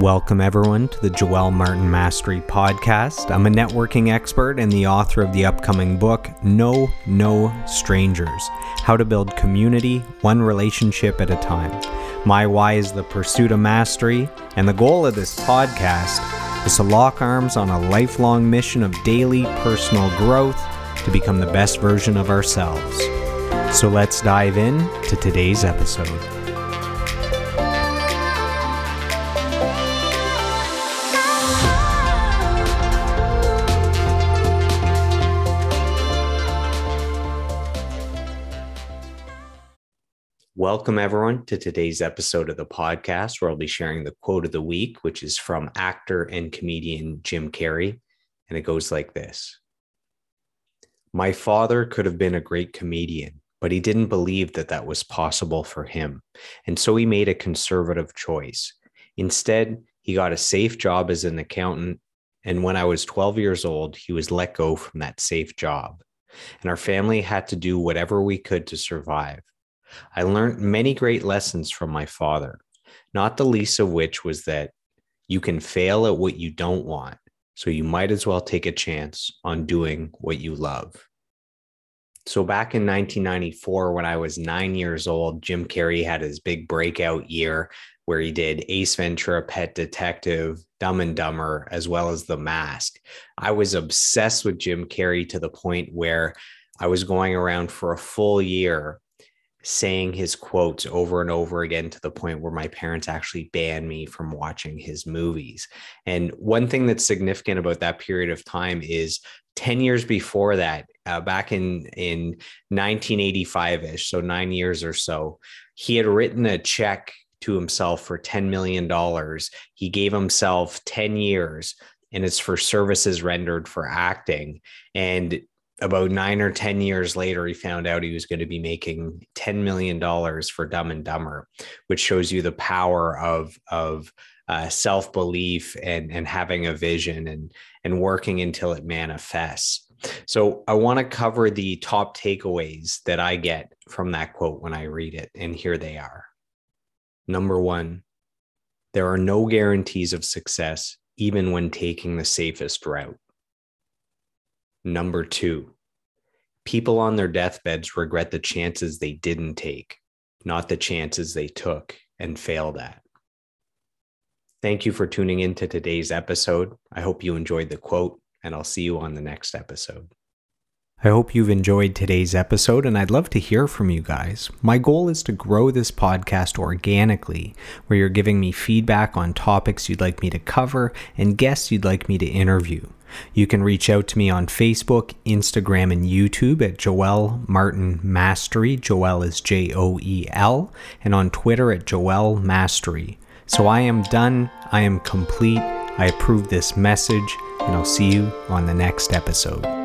Welcome, everyone, to the Joel Martin Mastery Podcast. I'm a networking expert and the author of the upcoming book, No, No Strangers How to Build Community One Relationship at a Time. My why is the pursuit of mastery, and the goal of this podcast is to lock arms on a lifelong mission of daily personal growth to become the best version of ourselves. So let's dive in to today's episode. Welcome, everyone, to today's episode of the podcast, where I'll be sharing the quote of the week, which is from actor and comedian Jim Carrey. And it goes like this My father could have been a great comedian, but he didn't believe that that was possible for him. And so he made a conservative choice. Instead, he got a safe job as an accountant. And when I was 12 years old, he was let go from that safe job. And our family had to do whatever we could to survive. I learned many great lessons from my father, not the least of which was that you can fail at what you don't want. So you might as well take a chance on doing what you love. So back in 1994, when I was nine years old, Jim Carrey had his big breakout year where he did Ace Ventura, Pet Detective, Dumb and Dumber, as well as The Mask. I was obsessed with Jim Carrey to the point where I was going around for a full year saying his quotes over and over again to the point where my parents actually banned me from watching his movies. And one thing that's significant about that period of time is 10 years before that, uh, back in, in 1985 ish, so nine years or so, he had written a check to himself for $10 million. He gave himself 10 years and it's for services rendered for acting. And about nine or 10 years later, he found out he was going to be making $10 million for Dumb and Dumber, which shows you the power of, of uh, self belief and, and having a vision and, and working until it manifests. So, I want to cover the top takeaways that I get from that quote when I read it. And here they are. Number one, there are no guarantees of success, even when taking the safest route. Number two, people on their deathbeds regret the chances they didn't take, not the chances they took and failed at. Thank you for tuning in to today's episode. I hope you enjoyed the quote, and I'll see you on the next episode. I hope you've enjoyed today's episode, and I'd love to hear from you guys. My goal is to grow this podcast organically, where you're giving me feedback on topics you'd like me to cover and guests you'd like me to interview. You can reach out to me on Facebook, Instagram, and YouTube at Joel Martin Mastery. Joel is J O E L, and on Twitter at Joel Mastery. So I am done. I am complete. I approve this message, and I'll see you on the next episode.